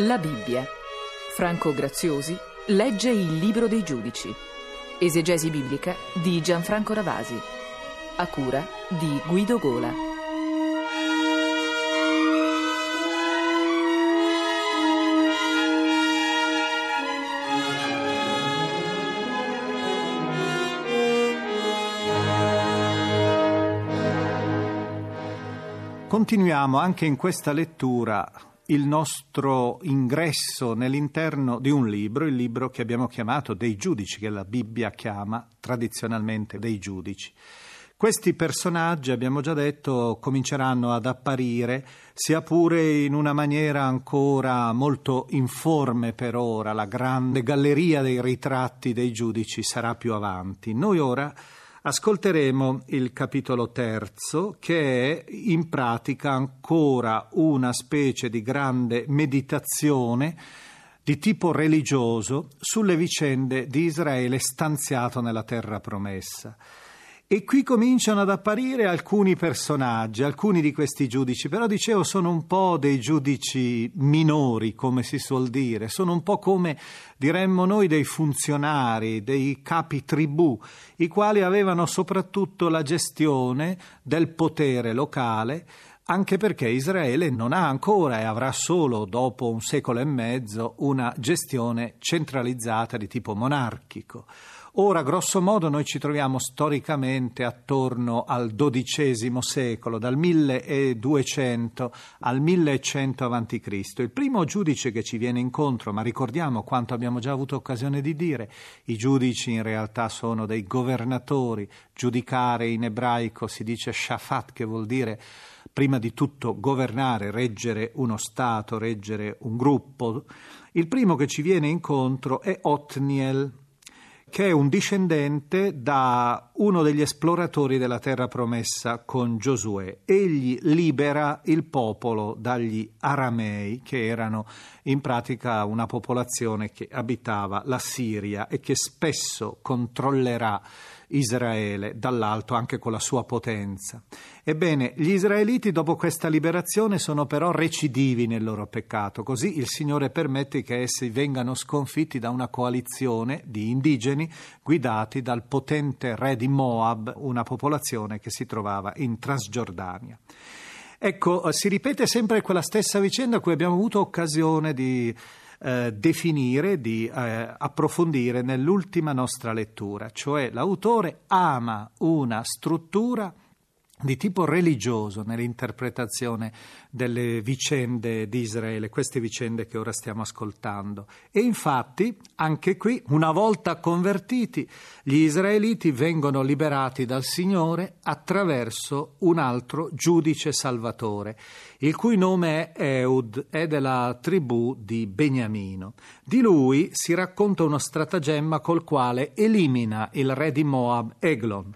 La Bibbia. Franco Graziosi legge il Libro dei Giudici. Esegesi biblica di Gianfranco Ravasi. A cura di Guido Gola. Continuiamo anche in questa lettura il nostro ingresso nell'interno di un libro, il libro che abbiamo chiamato dei giudici, che la Bibbia chiama tradizionalmente dei giudici. Questi personaggi, abbiamo già detto, cominceranno ad apparire, sia pure in una maniera ancora molto informe per ora. La grande galleria dei ritratti dei giudici sarà più avanti. Noi ora Ascolteremo il capitolo terzo che è in pratica ancora una specie di grande meditazione di tipo religioso sulle vicende di Israele stanziato nella terra promessa. E qui cominciano ad apparire alcuni personaggi, alcuni di questi giudici, però dicevo sono un po' dei giudici minori, come si suol dire, sono un po' come diremmo noi dei funzionari, dei capi tribù, i quali avevano soprattutto la gestione del potere locale, anche perché Israele non ha ancora e avrà solo dopo un secolo e mezzo una gestione centralizzata di tipo monarchico. Ora, grosso modo, noi ci troviamo storicamente attorno al XII secolo, dal 1200 al 1100 a.C. Il primo giudice che ci viene incontro, ma ricordiamo quanto abbiamo già avuto occasione di dire, i giudici in realtà sono dei governatori, giudicare in ebraico si dice shafat, che vuol dire prima di tutto governare, reggere uno Stato, reggere un gruppo. Il primo che ci viene incontro è Otniel, che è un discendente da uno degli esploratori della terra promessa con Giosuè. Egli libera il popolo dagli aramei, che erano in pratica una popolazione che abitava la Siria e che spesso controllerà Israele dall'alto anche con la sua potenza. Ebbene, gli israeliti dopo questa liberazione sono però recidivi nel loro peccato, così il Signore permette che essi vengano sconfitti da una coalizione di indigeni guidati dal potente re di Moab, una popolazione che si trovava in Transgiordania. Ecco, si ripete sempre quella stessa vicenda a cui abbiamo avuto occasione di eh, definire, di eh, approfondire nell'ultima nostra lettura, cioè l'autore ama una struttura di tipo religioso nell'interpretazione delle vicende di Israele, queste vicende che ora stiamo ascoltando. E infatti, anche qui, una volta convertiti, gli israeliti vengono liberati dal Signore attraverso un altro giudice salvatore, il cui nome è Eud, è della tribù di Beniamino. Di lui si racconta uno stratagemma col quale elimina il re di Moab, Eglon.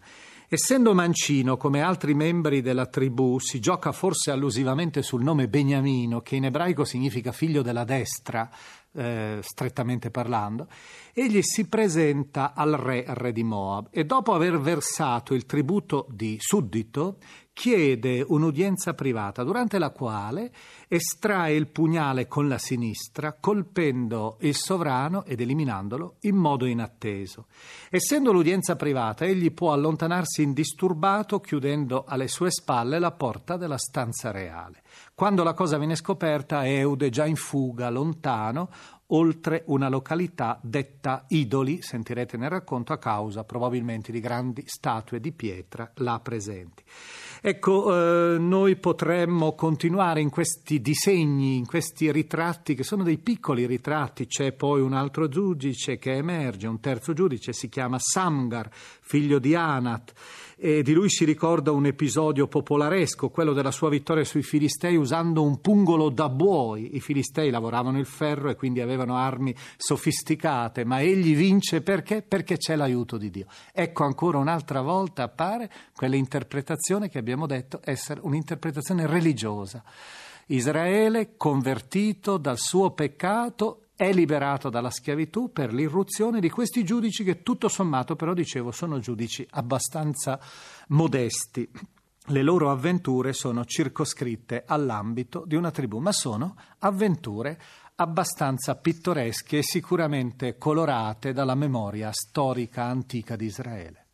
Essendo mancino, come altri membri della tribù, si gioca forse allusivamente sul nome Beniamino, che in ebraico significa figlio della destra, eh, strettamente parlando, egli si presenta al re, re di Moab, e dopo aver versato il tributo di suddito, chiede un'udienza privata durante la quale estrae il pugnale con la sinistra, colpendo il sovrano ed eliminandolo in modo inatteso. Essendo l'udienza privata, egli può allontanarsi indisturbato chiudendo alle sue spalle la porta della stanza reale. Quando la cosa viene scoperta, Eude, già in fuga, lontano, oltre una località detta Idoli, sentirete nel racconto, a causa probabilmente di grandi statue di pietra là presenti. Ecco, eh, noi potremmo continuare in questi disegni, in questi ritratti, che sono dei piccoli ritratti. C'è poi un altro giudice che emerge, un terzo giudice, si chiama Samgar, figlio di Anat e di lui si ricorda un episodio popolaresco, quello della sua vittoria sui Filistei usando un pungolo da buoi. I Filistei lavoravano il ferro e quindi avevano armi sofisticate, ma egli vince perché? Perché c'è l'aiuto di Dio. Ecco ancora un'altra volta appare quell'interpretazione che abbiamo detto essere un'interpretazione religiosa. Israele, convertito dal suo peccato, è liberato dalla schiavitù per l'irruzione di questi giudici che tutto sommato però dicevo sono giudici abbastanza modesti. Le loro avventure sono circoscritte all'ambito di una tribù, ma sono avventure abbastanza pittoresche e sicuramente colorate dalla memoria storica antica di Israele.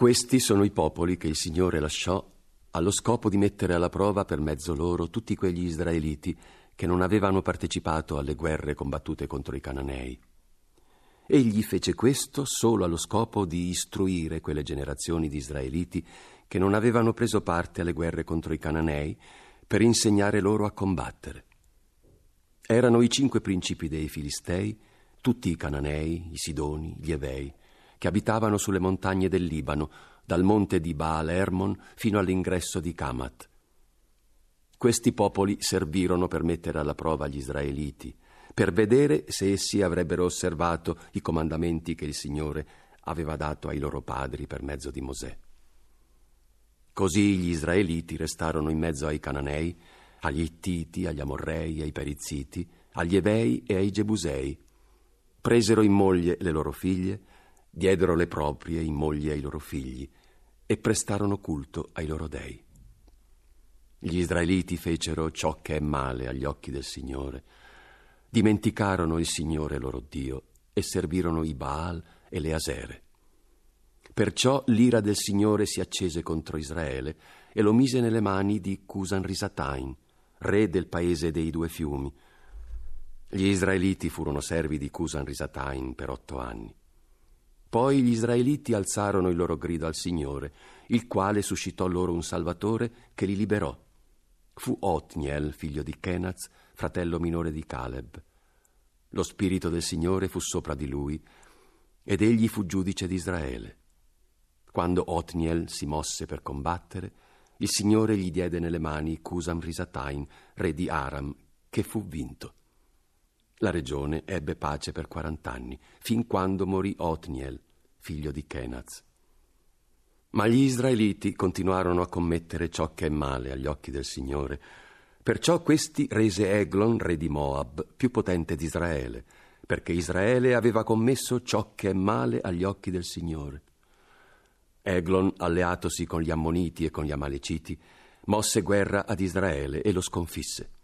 Questi sono i popoli che il Signore lasciò allo scopo di mettere alla prova per mezzo loro tutti quegli israeliti che non avevano partecipato alle guerre combattute contro i cananei. Egli fece questo solo allo scopo di istruire quelle generazioni di israeliti che non avevano preso parte alle guerre contro i cananei per insegnare loro a combattere. Erano i cinque principi dei Filistei, tutti i cananei, i sidoni, gli evei, che abitavano sulle montagne del Libano, dal monte di Baal Hermon fino all'ingresso di Kamat. Questi popoli servirono per mettere alla prova gli israeliti, per vedere se essi avrebbero osservato i comandamenti che il Signore aveva dato ai loro padri per mezzo di Mosè. Così gli israeliti restarono in mezzo ai cananei, agli Ittiti, agli Amorrei, ai Perizziti, agli Evei e ai Gebusei. Presero in moglie le loro figlie, diedero le proprie in moglie ai loro figli e prestarono culto ai loro dei. Gli israeliti fecero ciò che è male agli occhi del Signore, dimenticarono il Signore loro Dio e servirono i Baal e le Asere. Perciò l'ira del Signore si accese contro Israele e lo mise nelle mani di Cusan Risatain, re del paese dei due fiumi. Gli israeliti furono servi di Cusan Risatain per otto anni. Poi gli israeliti alzarono il loro grido al Signore, il quale suscitò loro un Salvatore che li liberò. Fu Otniel, figlio di Kenaz, fratello minore di Caleb. Lo spirito del Signore fu sopra di lui, ed egli fu giudice di Israele. Quando Otniel si mosse per combattere, il Signore gli diede nelle mani Cusam Risatain, re di Aram, che fu vinto. La regione ebbe pace per quarant'anni, fin quando morì Otniel, figlio di Kenaz. Ma gli israeliti continuarono a commettere ciò che è male agli occhi del Signore. Perciò questi rese Eglon, re di Moab, più potente di Israele, perché Israele aveva commesso ciò che è male agli occhi del Signore. Eglon, alleatosi con gli Ammoniti e con gli Amaleciti, mosse guerra ad Israele e lo sconfisse.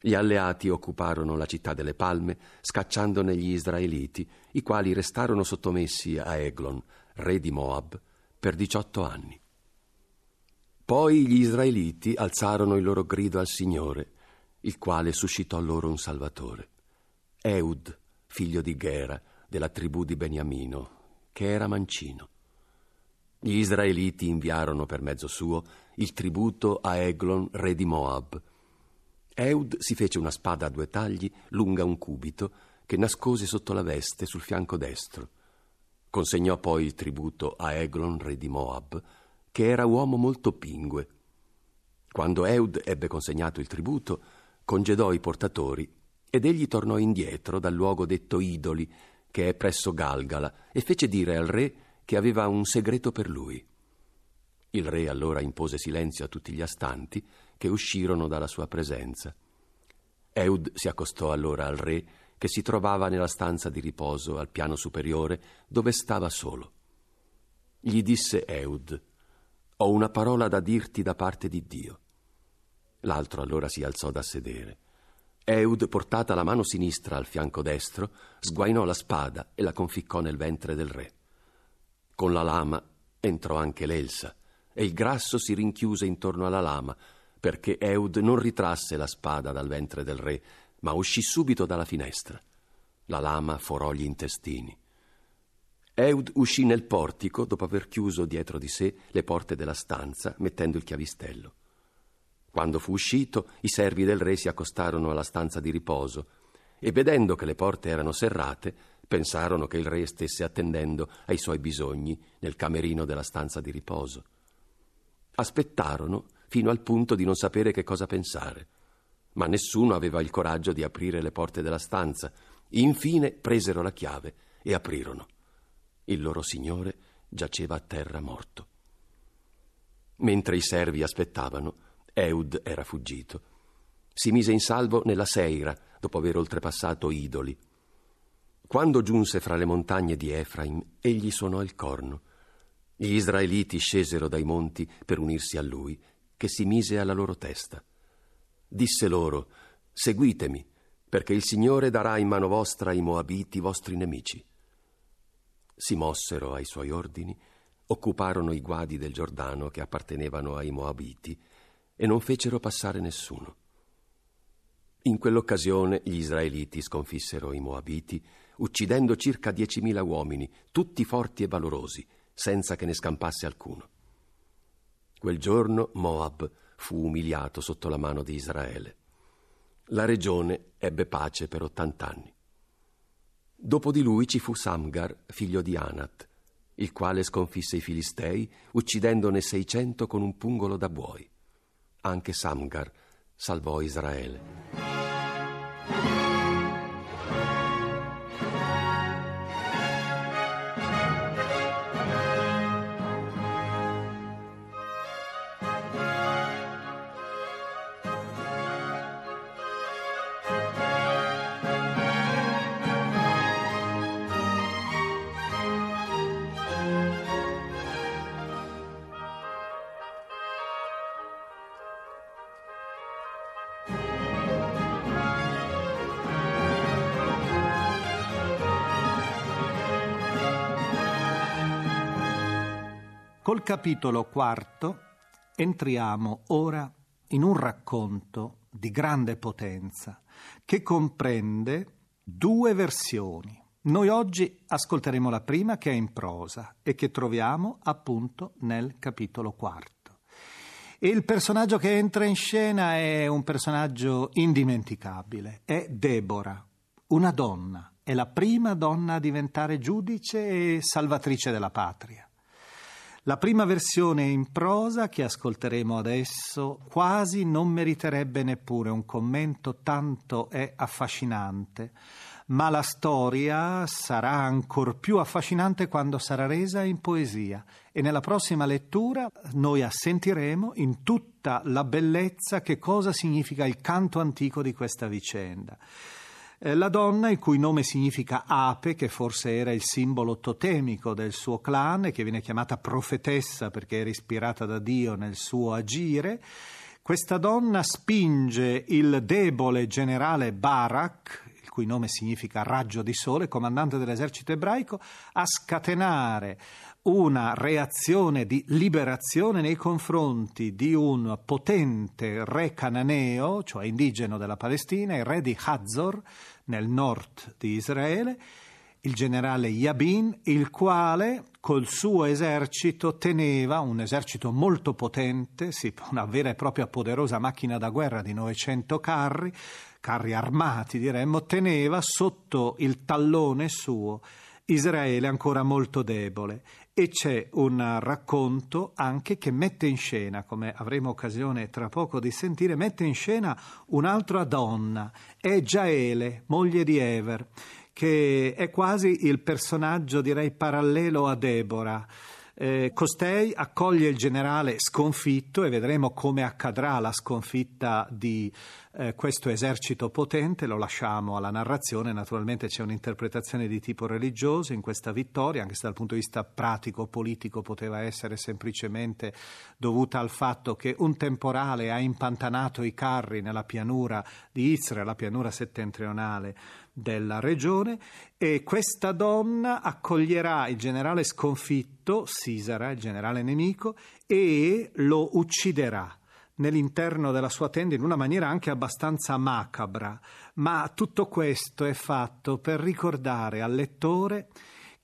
Gli alleati occuparono la città delle palme, scacciandone gli israeliti, i quali restarono sottomessi a Eglon, re di Moab, per diciotto anni. Poi gli israeliti alzarono il loro grido al Signore, il quale suscitò loro un salvatore. Eud, figlio di Gera, della tribù di Beniamino, che era mancino. Gli israeliti inviarono per mezzo suo il tributo a Eglon, re di Moab, Eud si fece una spada a due tagli, lunga un cubito, che nascose sotto la veste sul fianco destro. Consegnò poi il tributo a Eglon, re di Moab, che era uomo molto pingue. Quando Eud ebbe consegnato il tributo, congedò i portatori ed egli tornò indietro dal luogo detto Idoli, che è presso Galgala, e fece dire al re che aveva un segreto per lui. Il re allora impose silenzio a tutti gli astanti che uscirono dalla sua presenza. Eud si accostò allora al re che si trovava nella stanza di riposo al piano superiore dove stava solo. Gli disse Eud, ho una parola da dirti da parte di Dio. L'altro allora si alzò da sedere. Eud, portata la mano sinistra al fianco destro, sguainò la spada e la conficcò nel ventre del re. Con la lama entrò anche l'Elsa, e il grasso si rinchiuse intorno alla lama, perché Eud non ritrasse la spada dal ventre del re, ma uscì subito dalla finestra. La lama forò gli intestini. Eud uscì nel portico dopo aver chiuso dietro di sé le porte della stanza, mettendo il chiavistello. Quando fu uscito, i servi del re si accostarono alla stanza di riposo e, vedendo che le porte erano serrate, Pensarono che il re stesse attendendo ai suoi bisogni nel camerino della stanza di riposo. Aspettarono fino al punto di non sapere che cosa pensare, ma nessuno aveva il coraggio di aprire le porte della stanza. Infine presero la chiave e aprirono. Il loro signore giaceva a terra morto. Mentre i servi aspettavano, Eud era fuggito. Si mise in salvo nella Seira, dopo aver oltrepassato idoli. Quando giunse fra le montagne di Efraim, egli suonò il corno. Gli israeliti scesero dai monti per unirsi a lui, che si mise alla loro testa. Disse loro, seguitemi, perché il Signore darà in mano vostra i Moabiti, vostri nemici. Si mossero ai suoi ordini, occuparono i guadi del Giordano che appartenevano ai Moabiti e non fecero passare nessuno. In quell'occasione gli israeliti sconfissero i Moabiti, uccidendo circa diecimila uomini, tutti forti e valorosi, senza che ne scampasse alcuno. Quel giorno Moab fu umiliato sotto la mano di Israele. La regione ebbe pace per ottant'anni. Dopo di lui ci fu Samgar, figlio di Anat, il quale sconfisse i Filistei, uccidendone seicento con un pungolo da buoi. Anche Samgar salvò Israele. Col capitolo quarto entriamo ora in un racconto di grande potenza che comprende due versioni. Noi oggi ascolteremo la prima che è in prosa e che troviamo appunto nel capitolo quarto. E il personaggio che entra in scena è un personaggio indimenticabile, è Deborah, una donna, è la prima donna a diventare giudice e salvatrice della patria. La prima versione in prosa che ascolteremo adesso quasi non meriterebbe neppure un commento, tanto è affascinante, ma la storia sarà ancor più affascinante quando sarà resa in poesia e nella prossima lettura noi assentiremo in tutta la bellezza che cosa significa il canto antico di questa vicenda. Eh, la donna, il cui nome significa ape, che forse era il simbolo totemico del suo clan e che viene chiamata profetessa perché era ispirata da Dio nel suo agire, questa donna spinge il debole generale Barak, cui nome significa raggio di sole, comandante dell'esercito ebraico, a scatenare una reazione di liberazione nei confronti di un potente re cananeo, cioè indigeno della Palestina, il re di Hazor, nel nord di Israele, il generale Yabin, il quale col suo esercito teneva un esercito molto potente, sì, una vera e propria poderosa macchina da guerra di 900 carri, carri armati diremmo, teneva sotto il tallone suo Israele ancora molto debole e c'è un racconto anche che mette in scena, come avremo occasione tra poco di sentire, mette in scena un'altra donna, è Giaele, moglie di Ever, che è quasi il personaggio direi parallelo a Deborah. Eh, costei accoglie il generale sconfitto e vedremo come accadrà la sconfitta di eh, questo esercito potente, lo lasciamo alla narrazione, naturalmente c'è un'interpretazione di tipo religioso in questa vittoria, anche se dal punto di vista pratico, politico poteva essere semplicemente dovuta al fatto che un temporale ha impantanato i carri nella pianura di Israele, la pianura settentrionale della regione e questa donna accoglierà il generale sconfitto, Sisara, il generale nemico, e lo ucciderà nell'interno della sua tenda in una maniera anche abbastanza macabra, ma tutto questo è fatto per ricordare al lettore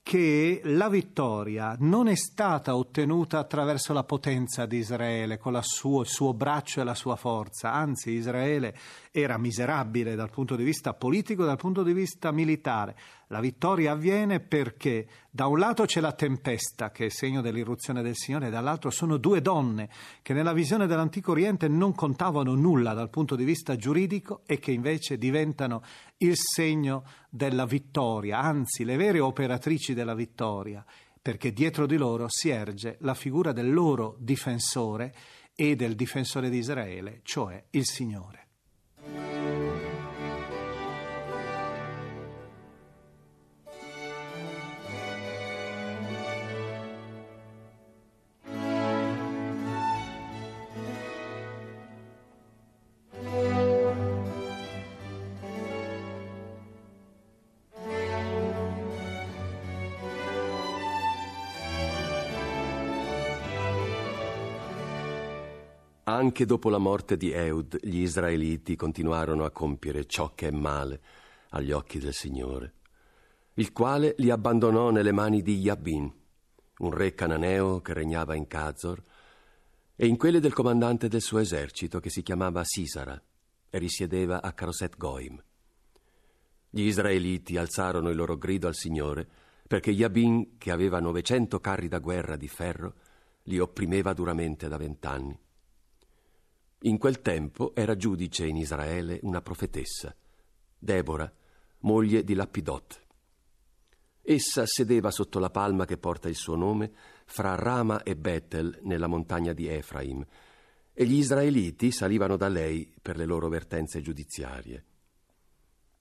che la vittoria non è stata ottenuta attraverso la potenza di Israele, con suo, il suo braccio e la sua forza, anzi Israele era miserabile dal punto di vista politico e dal punto di vista militare. La vittoria avviene perché da un lato c'è la tempesta, che è segno dell'irruzione del Signore, e dall'altro sono due donne che nella visione dell'Antico Oriente non contavano nulla dal punto di vista giuridico e che invece diventano il segno della vittoria, anzi le vere operatrici della vittoria, perché dietro di loro si erge la figura del loro difensore e del difensore di Israele, cioè il Signore. Anche dopo la morte di Eud, gli israeliti continuarono a compiere ciò che è male agli occhi del Signore, il quale li abbandonò nelle mani di Yabin, un re cananeo che regnava in Cazor, e in quelle del comandante del suo esercito che si chiamava Sisara e risiedeva a Caroset Goim. Gli israeliti alzarono il loro grido al Signore perché Yabin, che aveva 900 carri da guerra di ferro, li opprimeva duramente da vent'anni. In quel tempo era giudice in Israele una profetessa, Debora, moglie di Lapidot. Essa sedeva sotto la palma che porta il suo nome fra Rama e Bethel nella montagna di Efraim, e gli israeliti salivano da lei per le loro vertenze giudiziarie.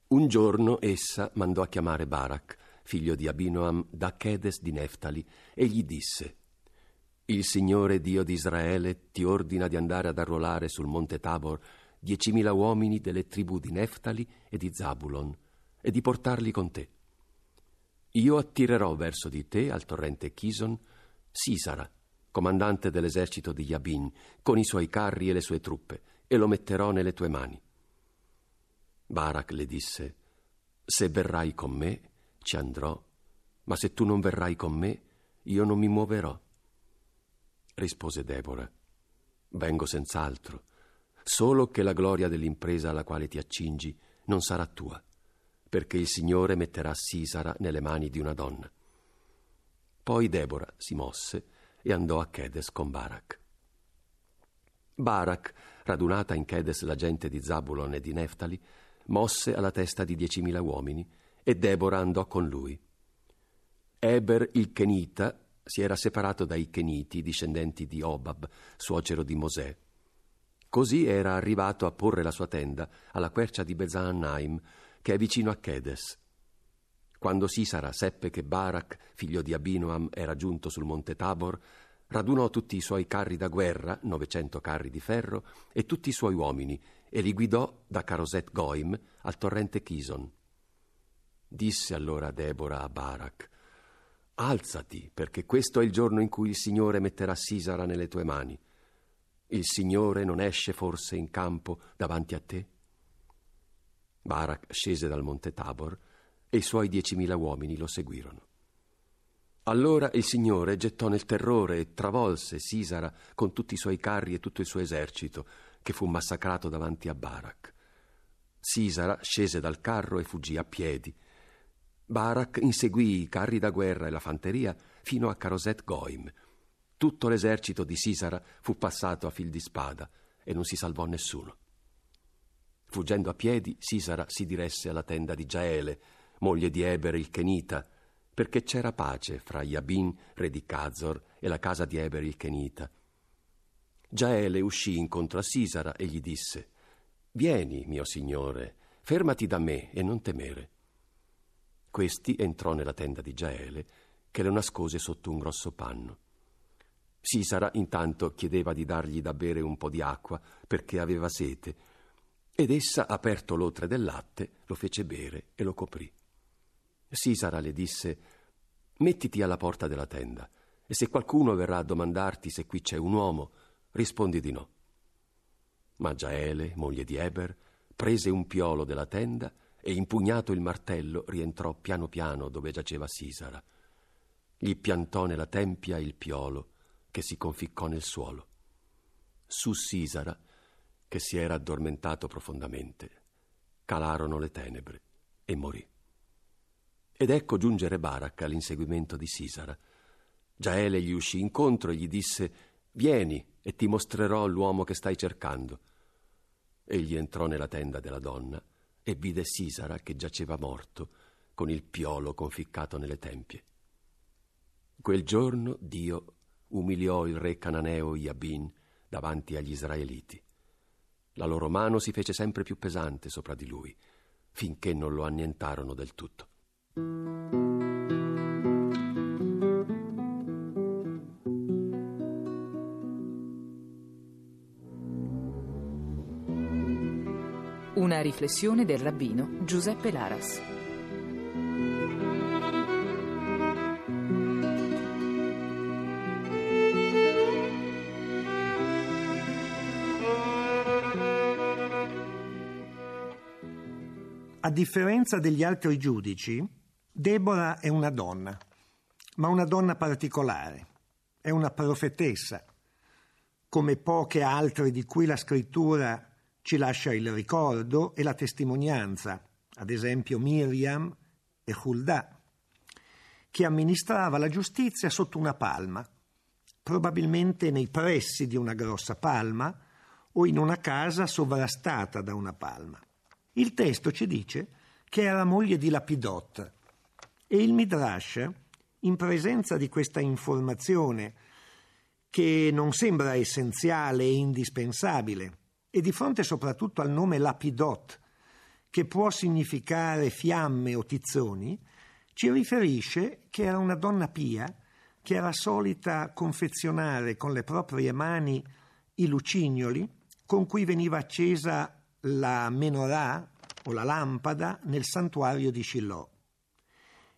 Un giorno essa mandò a chiamare Barak, figlio di Abinoam, da Chedes di Neftali, e gli disse il Signore Dio di Israele ti ordina di andare ad arruolare sul monte Tabor diecimila uomini delle tribù di Neftali e di Zabulon e di portarli con te. Io attirerò verso di te, al torrente Chison, Sisara, comandante dell'esercito di Yabin, con i suoi carri e le sue truppe, e lo metterò nelle tue mani. Barak le disse, Se verrai con me, ci andrò, ma se tu non verrai con me, io non mi muoverò rispose Debora. Vengo senz'altro, solo che la gloria dell'impresa alla quale ti accingi non sarà tua, perché il Signore metterà Sisara nelle mani di una donna. Poi Debora si mosse e andò a Chedes con Barak. Barak, radunata in Chedes la gente di Zabulon e di Neftali, mosse alla testa di diecimila uomini e Debora andò con lui. Eber il Kenita si era separato dai Keniti, discendenti di Obab, suocero di Mosè. Così era arrivato a porre la sua tenda alla quercia di Bezaannaim, che è vicino a Chedes. Quando Sisara seppe che Barak, figlio di Abinoam, era giunto sul monte Tabor, radunò tutti i suoi carri da guerra, 900 carri di ferro, e tutti i suoi uomini, e li guidò da Caroset Goim al torrente Chison. Disse allora Debora a Barak, Alzati, perché questo è il giorno in cui il Signore metterà Sisara nelle tue mani. Il Signore non esce forse in campo davanti a te? Barak scese dal monte Tabor e i suoi diecimila uomini lo seguirono. Allora il Signore gettò nel terrore e travolse Sisara con tutti i suoi carri e tutto il suo esercito, che fu massacrato davanti a Barak. Sisara scese dal carro e fuggì a piedi, Barak inseguì i carri da guerra e la fanteria fino a Caroset Goim. Tutto l'esercito di Sisara fu passato a fil di spada e non si salvò nessuno. Fuggendo a piedi, Sisara si diresse alla tenda di Jaele, moglie di Eber il Kenita, perché c'era pace fra Yabin, re di Cazor, e la casa di Eber il Kenita. Jaele uscì incontro a Sisara e gli disse: Vieni, mio signore, fermati da me e non temere. Questi entrò nella tenda di Jaele, che lo nascose sotto un grosso panno. Sisara intanto chiedeva di dargli da bere un po' di acqua perché aveva sete, ed essa, aperto l'otre del latte, lo fece bere e lo coprì. Sisara le disse: Mettiti alla porta della tenda, e se qualcuno verrà a domandarti se qui c'è un uomo, rispondi di no. Ma Jaele, moglie di Eber, prese un piolo della tenda e impugnato il martello rientrò piano piano dove giaceva Sisara. Gli piantò nella tempia il piolo che si conficcò nel suolo. Su Sisara, che si era addormentato profondamente, calarono le tenebre e morì. Ed ecco giungere Barak all'inseguimento di Sisara. Giaele gli uscì incontro e gli disse Vieni e ti mostrerò l'uomo che stai cercando. Egli entrò nella tenda della donna e vide Sisara che giaceva morto, con il piolo conficcato nelle tempie. Quel giorno Dio umiliò il re cananeo Iabin davanti agli israeliti. La loro mano si fece sempre più pesante sopra di lui, finché non lo annientarono del tutto. Riflessione del rabbino Giuseppe Laras. A differenza degli altri giudici, Deborah è una donna, ma una donna particolare, è una profetessa, come poche altre di cui la scrittura ci lascia il ricordo e la testimonianza, ad esempio Miriam e Hulda, che amministrava la giustizia sotto una palma, probabilmente nei pressi di una grossa palma o in una casa sovrastata da una palma. Il testo ci dice che era moglie di Lapidot e il Midrash, in presenza di questa informazione che non sembra essenziale e indispensabile, e di fronte soprattutto al nome Lapidot, che può significare fiamme o tizzoni, ci riferisce che era una donna pia che era solita confezionare con le proprie mani i lucignoli con cui veniva accesa la menorah o la lampada nel santuario di Shiloh.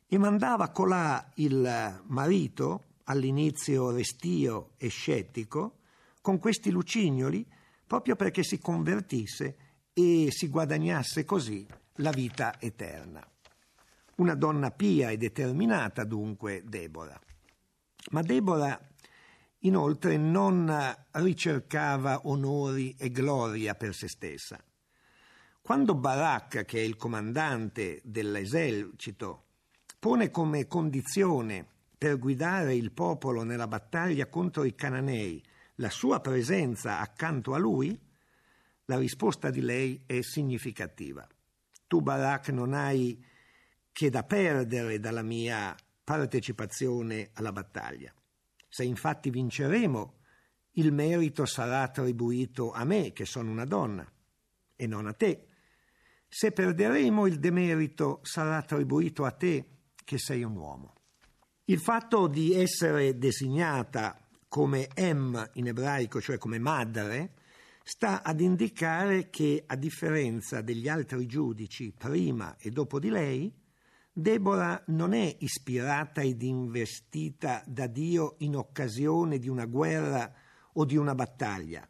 E mandava colà il marito, all'inizio restio e scettico, con questi lucignoli proprio perché si convertisse e si guadagnasse così la vita eterna. Una donna pia e determinata dunque Deborah. Ma Deborah inoltre non ricercava onori e gloria per se stessa. Quando Barak, che è il comandante dell'esercito, pone come condizione per guidare il popolo nella battaglia contro i cananei la sua presenza accanto a lui, la risposta di lei è significativa. Tu, Barak, non hai che da perdere dalla mia partecipazione alla battaglia. Se infatti vinceremo, il merito sarà attribuito a me, che sono una donna, e non a te. Se perderemo, il demerito sarà attribuito a te, che sei un uomo. Il fatto di essere designata come Em in ebraico, cioè come madre, sta ad indicare che, a differenza degli altri giudici prima e dopo di lei, Deborah non è ispirata ed investita da Dio in occasione di una guerra o di una battaglia,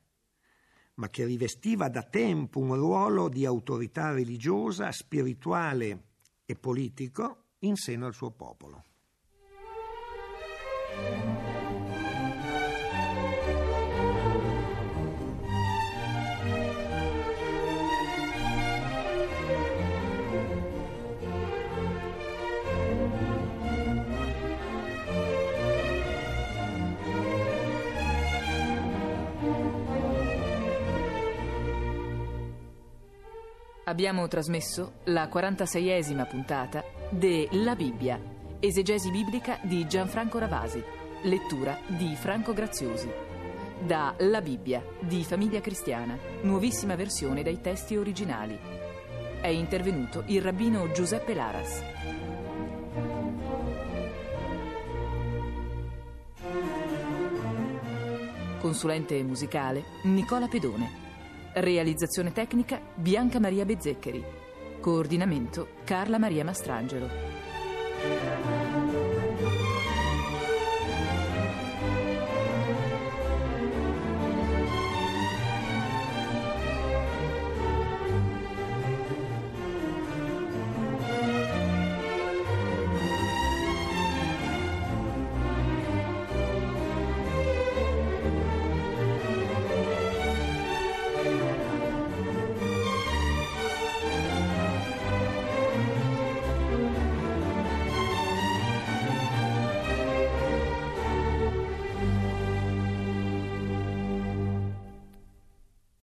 ma che rivestiva da tempo un ruolo di autorità religiosa, spirituale e politico in seno al suo popolo. Abbiamo trasmesso la 46esima puntata de La Bibbia, esegesi biblica di Gianfranco Ravasi, lettura di Franco Graziosi. Da La Bibbia di Famiglia Cristiana, nuovissima versione dai testi originali. È intervenuto il rabbino Giuseppe Laras. Consulente musicale Nicola Pedone. Realizzazione tecnica Bianca Maria Bezzeccheri. Coordinamento Carla Maria Mastrangelo.